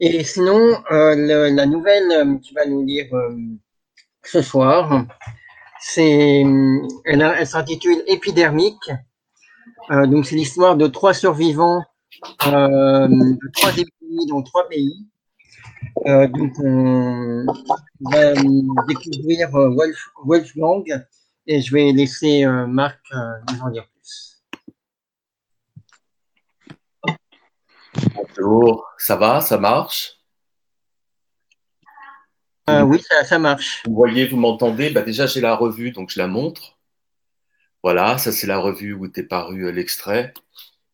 Et sinon, euh, la nouvelle euh, qui va nous lire euh, ce soir, c'est, elle, elle s'intitule Épidermique. donc c'est l'histoire de trois survivants de trois épidémies dans trois pays. donc on va découvrir Wolf, Wolfgang et je vais laisser Marc nous en dire plus. Bonjour, ça va, ça marche? Euh, Oui, ça, marche. Vous voyez, vous m'entendez? Bah, Déjà, j'ai la revue, donc je la montre. Voilà, ça c'est la revue où était paru euh, l'extrait.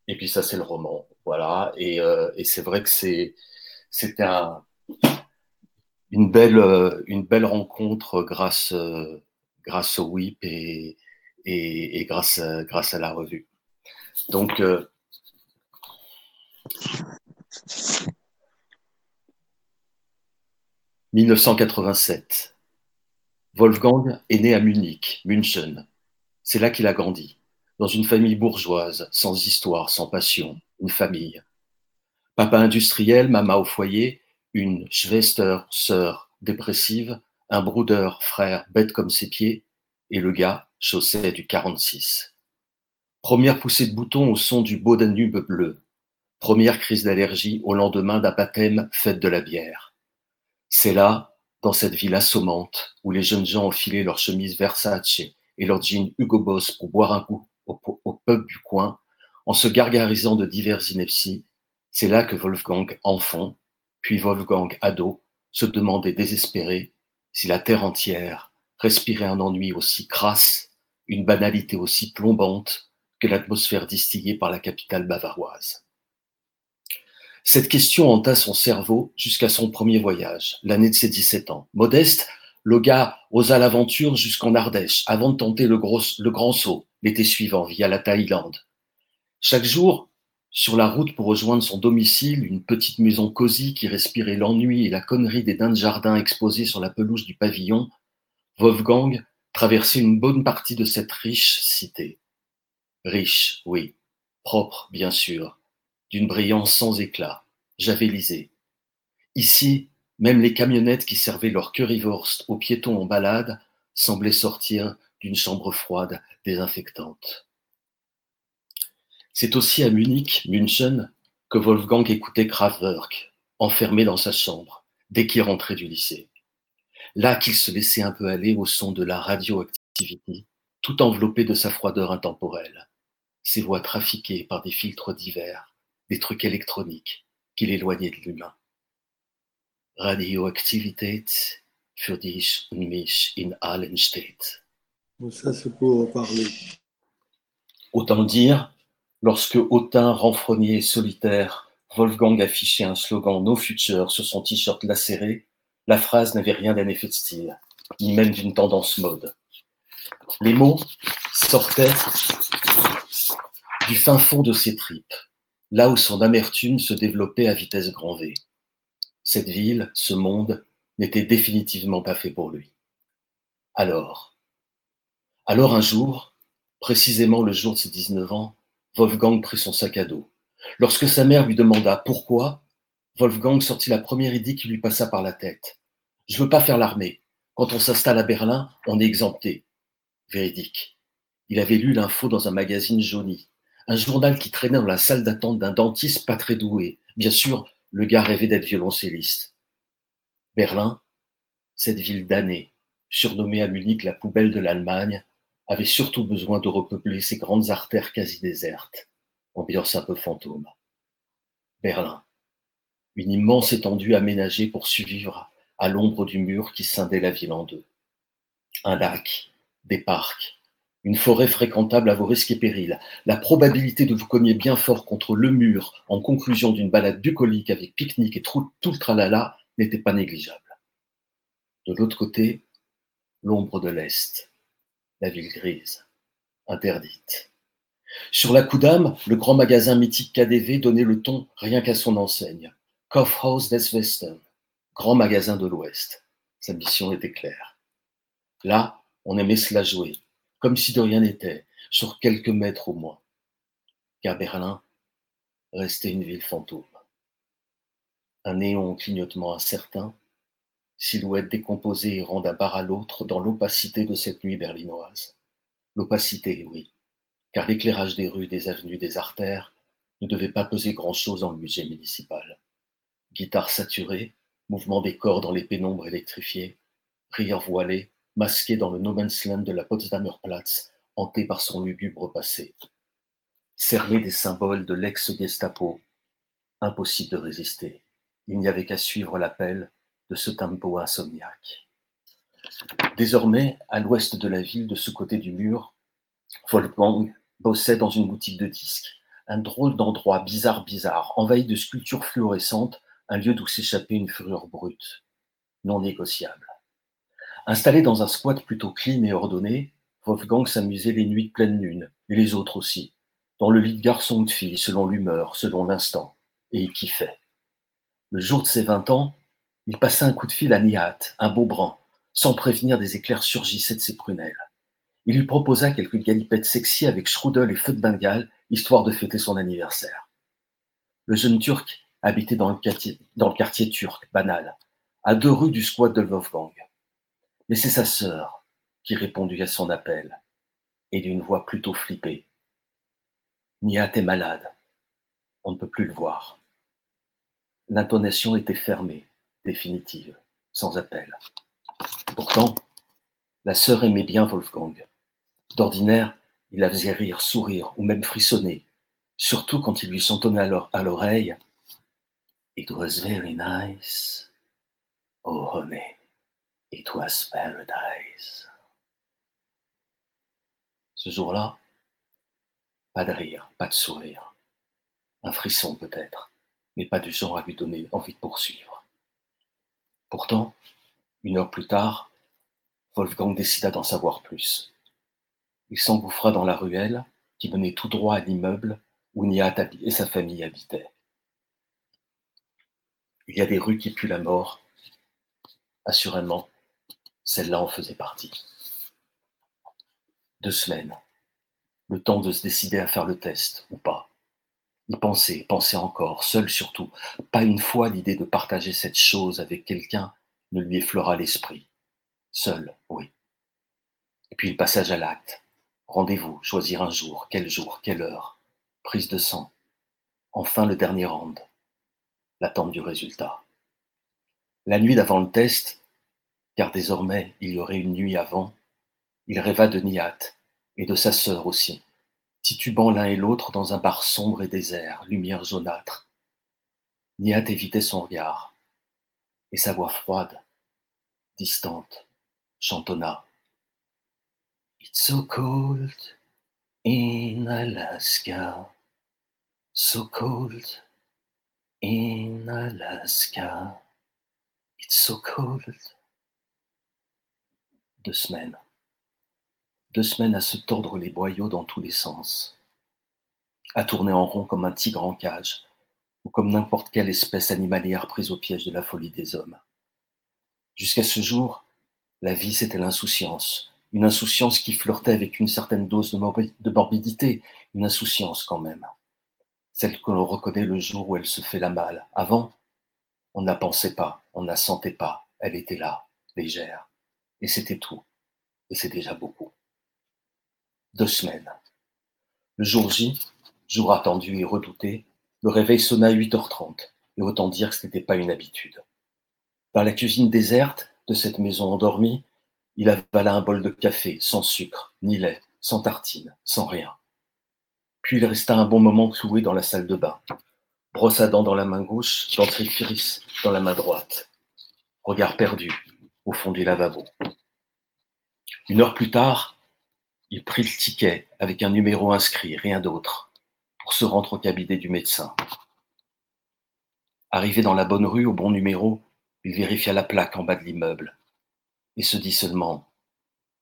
Et puis ça c'est le roman. Voilà, et, euh, c'est vrai que c'est c'était une belle une belle rencontre grâce grâce au WIP et, et, grâce grâce à la revue. Donc 1987. Wolfgang est né à Munich, München. C'est là qu'il a grandi, dans une famille bourgeoise, sans histoire, sans passion, une famille. Papa industriel, maman au foyer, une Schwester, sœur dépressive, un Bruder, frère bête comme ses pieds, et le gars chaussait du 46. Première poussée de bouton au son du beau Danube bleu. Première crise d'allergie au lendemain d'un baptême fête de la bière. C'est là, dans cette ville assommante, où les jeunes gens enfilaient leurs chemises Versace et leurs jeans Hugo Boss pour boire un coup au, pub du coin, en se gargarisant de diverses inepties, c'est là que Wolfgang enfant, puis Wolfgang ado, se demandait désespéré si la terre entière respirait un ennui aussi crasse, une banalité aussi plombante que l'atmosphère distillée par la capitale bavaroise. Cette question hanta son cerveau jusqu'à son premier voyage, l'année de ses 17 ans. Modeste, le gars osa l'aventure jusqu'en Ardèche avant de tenter le, grand saut l'été suivant via la Thaïlande. Chaque jour, sur la route pour rejoindre son domicile, une petite maison cosy qui respirait l'ennui et la connerie des dents de jardin exposés sur la pelouse du pavillon, Wolfgang traversait une bonne partie de cette riche cité. Riche, oui, propre, bien sûr, d'une brillance sans éclat, javelisée. Ici, même les camionnettes qui servaient leur currywurst aux piétons en balade semblaient sortir d'une chambre froide désinfectante. C'est aussi à Munich, München, que Wolfgang écoutait Kraftwerk, enfermé dans sa chambre, dès qu'il rentrait du lycée. Là qu'il se laissait un peu aller au son de la radioactivité, tout enveloppé de sa froideur intemporelle, ses voix trafiquées par des filtres divers, des trucs électroniques qui l'éloignaient de l'humain. Radioaktivität für dich und mich in allen steht. Ça, c'est pour parler. Autant dire, lorsque hautain, renfrogné solitaire, Wolfgang affichait un slogan No Future sur son t-shirt lacéré, la phrase n'avait rien d'un effet de style, ni même d'une tendance mode. Les mots sortaient du fin fond de ses tripes, là où son amertume se développait à vitesse grand V. Cette ville, ce monde, n'était définitivement pas fait pour lui. Alors, alors un jour, précisément le jour de ses 19 ans, Wolfgang prit son sac à dos. Lorsque sa mère lui demanda pourquoi, Wolfgang sortit la première idée qui lui passa par la tête. Je veux pas faire l'armée. Quand on s'installe à Berlin, on est exempté. Véridique. Il avait lu l'info dans un magazine jauni un journal qui traînait dans la salle d'attente d'un dentiste pas très doué. Bien sûr, le gars rêvait d'être violoncelliste. Berlin, cette ville damnée, surnommée à Munich la poubelle de l'Allemagne, avait surtout besoin de repeupler ses grandes artères quasi désertes, ambiance un peu fantôme. Berlin, une immense étendue aménagée pour survivre à l'ombre du mur qui scindait la ville en deux. Un lac, des parcs, une forêt fréquentable à vos risques et périls, la probabilité de vous cogner bien fort contre le mur en conclusion d'une balade bucolique avec pique-nique et tout, le tralala n'était pas négligeable. De l'autre côté, l'ombre de l'Est, la ville grise, interdite. Sur la Coudame, le grand magasin mythique KDV donnait le ton rien qu'à son enseigne. Kaufhaus des Westen, grand magasin de l'Ouest. Sa mission était claire. Là, on aimait se la jouer, comme si de rien n'était, sur quelques mètres au moins. Car Berlin restait une ville fantôme. un néon clignotement incertain, silhouette décomposée errant d'un bar à l'autre dans l'opacité de cette nuit berlinoise. L'opacité, oui, car l'éclairage des rues, des avenues, des artères ne devait pas peser grand-chose dans le budget municipal. Guitare saturée, mouvement des corps dans les pénombres électrifiées, rire voilé, masqué dans le no de la Potsdamer Platz, hanté par son lugubre passé. Cerner des symboles de l'ex-Gestapo, impossible de résister. Il n'y avait qu'à suivre l'appel de ce tempo insomniaque. Désormais, à l'ouest de la ville, de ce côté du mur, Wolfgang bossait dans une boutique de disques. Un drôle d'endroit bizarre, bizarre, envahi de sculptures fluorescentes, un lieu d'où s'échappait une fureur brute, non négociable. Installé dans un squat plutôt clean et ordonné, Wolfgang s'amusait les nuits de pleine lune, et les autres aussi, dans le lit de garçon ou de fille, selon l'humeur, selon l'instant, et il kiffait. Le jour de ses vingt ans, il passait un coup de fil à Nihat, un beau brun, sans prévenir des éclairs surgissaient de ses prunelles. Il lui proposa quelques galipettes sexy avec Schrudel et feu de Bengale, histoire de fêter son anniversaire. Le jeune Turc habitait dans le quartier turc, banal, à deux rues du squat de Wolfgang. Mais c'est sa sœur qui répondit à son appel, et d'une voix plutôt flippée. Nihat est malade. On ne peut plus le voir. L'intonation était fermée, définitive, sans appel. Pourtant, la sœur aimait bien Wolfgang. D'ordinaire, il la faisait rire, sourire ou même frissonner, surtout quand il lui chantonnait à l'oreille It was very nice. Oh honey, it was paradise. Ce jour-là, pas de rire, pas de sourire. Un frisson peut-être, mais pas du genre à lui donner envie de poursuivre. Pourtant, une heure plus tard, Wolfgang décida d'en savoir plus. Il s'engouffra dans la ruelle qui menait tout droit à l'immeuble où Nihat et sa famille habitaient. Il y a des rues qui puent la mort. Assurément, celle-là en faisait partie. Deux semaines. Le temps de se décider à faire le test ou pas. Y penser, penser encore, seul surtout. Pas une fois l'idée de partager cette chose avec quelqu'un ne lui effleura l'esprit. Seul, oui. Et puis le passage à l'acte. Rendez-vous, choisir un jour, quel jour, quelle heure. Prise de sang. Enfin le dernier round. L'attente du résultat. La nuit d'avant le test, car désormais il y aurait une nuit avant, il rêva de Nihat et de sa sœur aussi, titubant l'un et l'autre dans un bar sombre et désert, lumière jaunâtre. Nihat évitait son regard, et sa voix froide, distante, chantonna. It's so cold in Alaska, so cold in Alaska, it's so cold. Deux semaines. Deux semaines à se tordre les boyaux dans tous les sens, à tourner en rond comme un tigre en cage, ou comme n'importe quelle espèce animalière prise au piège de la folie des hommes. Jusqu'à ce jour, la vie c'était l'insouciance, une insouciance qui flirtait avec une certaine dose de morbidité, une insouciance quand même, celle que l'on reconnaît le jour où elle se fait la malle. Avant, on ne la pensait pas, on ne la sentait pas, elle était là, légère, et c'était tout, et c'est déjà beaucoup deux semaines. Le jour J, jour attendu et redouté, le réveil sonna à 8h30, et autant dire que ce n'était pas une habitude. Dans la cuisine déserte de cette maison endormie, il avala un bol de café, sans sucre, ni lait, sans tartine, sans rien. Puis il resta un bon moment cloué dans la salle de bain, brosse dents dans la main gauche, dentifrice dans la main droite. Regard perdu au fond du lavabo. Une heure plus tard, il prit le ticket avec un numéro inscrit, rien d'autre, pour se rendre au cabinet du médecin. Arrivé dans la bonne rue au bon numéro, il vérifia la plaque en bas de l'immeuble et se dit seulement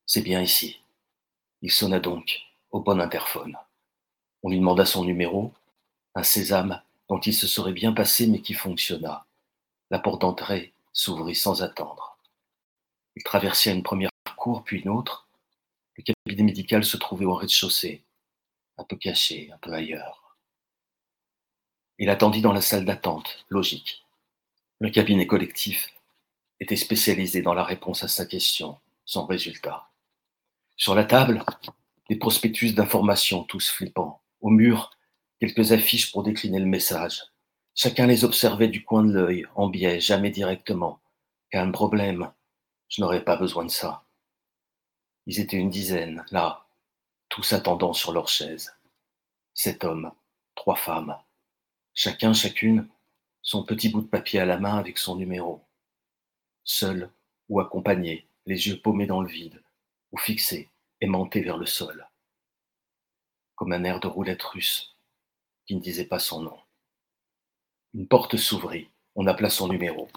C'est bien ici. Il sonna donc au bon interphone. On lui demanda son numéro, un sésame dont il se serait bien passé mais qui fonctionna. La porte d'entrée s'ouvrit sans attendre. Il traversa une première cour puis une autre, le cabinet médical se trouvait au rez-de-chaussée, un peu caché, un peu ailleurs. Il attendit dans la salle d'attente, logique. Le cabinet collectif était spécialisé dans la réponse à sa question, sans résultat. Sur la table, des prospectus d'information, tous flippants. Au mur, quelques affiches pour décliner le message. Chacun les observait du coin de l'œil, en biais, jamais directement. un problème, je n'aurais pas besoin de ça. Ils étaient une dizaine, là, tous attendant sur leur chaise. Sept hommes, trois femmes. Chacun, chacune, son petit bout de papier à la main avec son numéro. Seul ou accompagné, les yeux paumés dans le vide, ou fixés, aimantés vers le sol. Comme un air de roulette russe qui ne disait pas son nom. Une porte s'ouvrit, on appela son numéro.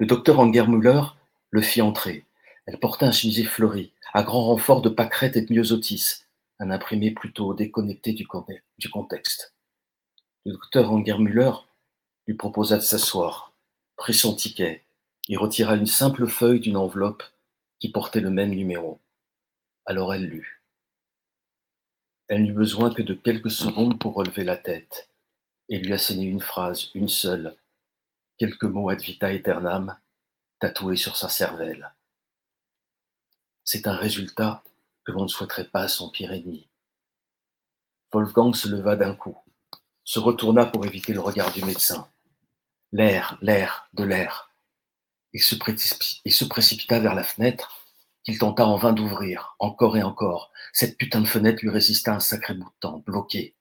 Le docteur Angermüller le fit entrer. Elle portait un chemisier fleuri, à grand renfort de pâquerettes et de myosotis, un imprimé plutôt déconnecté du, contexte. Le docteur Angermüller lui proposa de s'asseoir, prit son ticket et retira une simple feuille d'une enveloppe qui portait le même numéro. Alors elle lut. Elle n'eut besoin que de quelques secondes pour relever la tête et lui asséner une phrase, une seule, quelques mots ad vita aeternam tatoués sur sa cervelle. C'est un résultat que l'on ne souhaiterait pas à son pire ennemi. Wolfgang se leva d'un coup, se retourna pour éviter le regard du médecin. L'air, l'air, de l'air. Il se, précipita vers la fenêtre, qu'il tenta en vain d'ouvrir, encore et encore. Cette putain de fenêtre lui résista un sacré bout de temps, bloqué.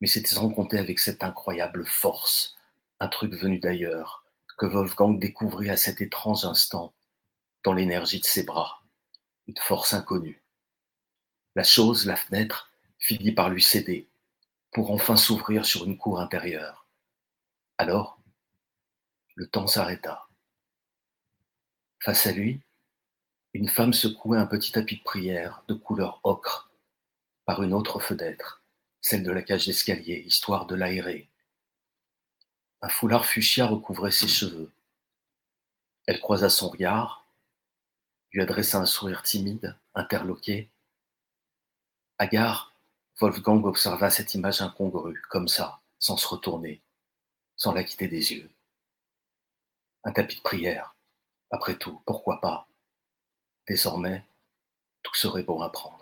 Mais c'était sans compter avec cette incroyable force, un truc venu d'ailleurs, que Wolfgang découvrit à cet étrange instant, dans l'énergie de ses bras, une force inconnue. La chose, la fenêtre, finit par lui céder, pour enfin s'ouvrir sur une cour intérieure. Alors, le temps s'arrêta. Face à lui, une femme secouait un petit tapis de prière de couleur ocre par une autre fenêtre, celle de la cage d'escalier, histoire de l'aérer. Un foulard fuchsia recouvrait ses cheveux. Elle croisa son regard, lui adressa un sourire timide, interloqué. Agar, Wolfgang observa cette image incongrue, comme ça, sans se retourner, sans la quitter des yeux. Un tapis de prière. Après tout, pourquoi pas? Désormais, tout serait bon à prendre.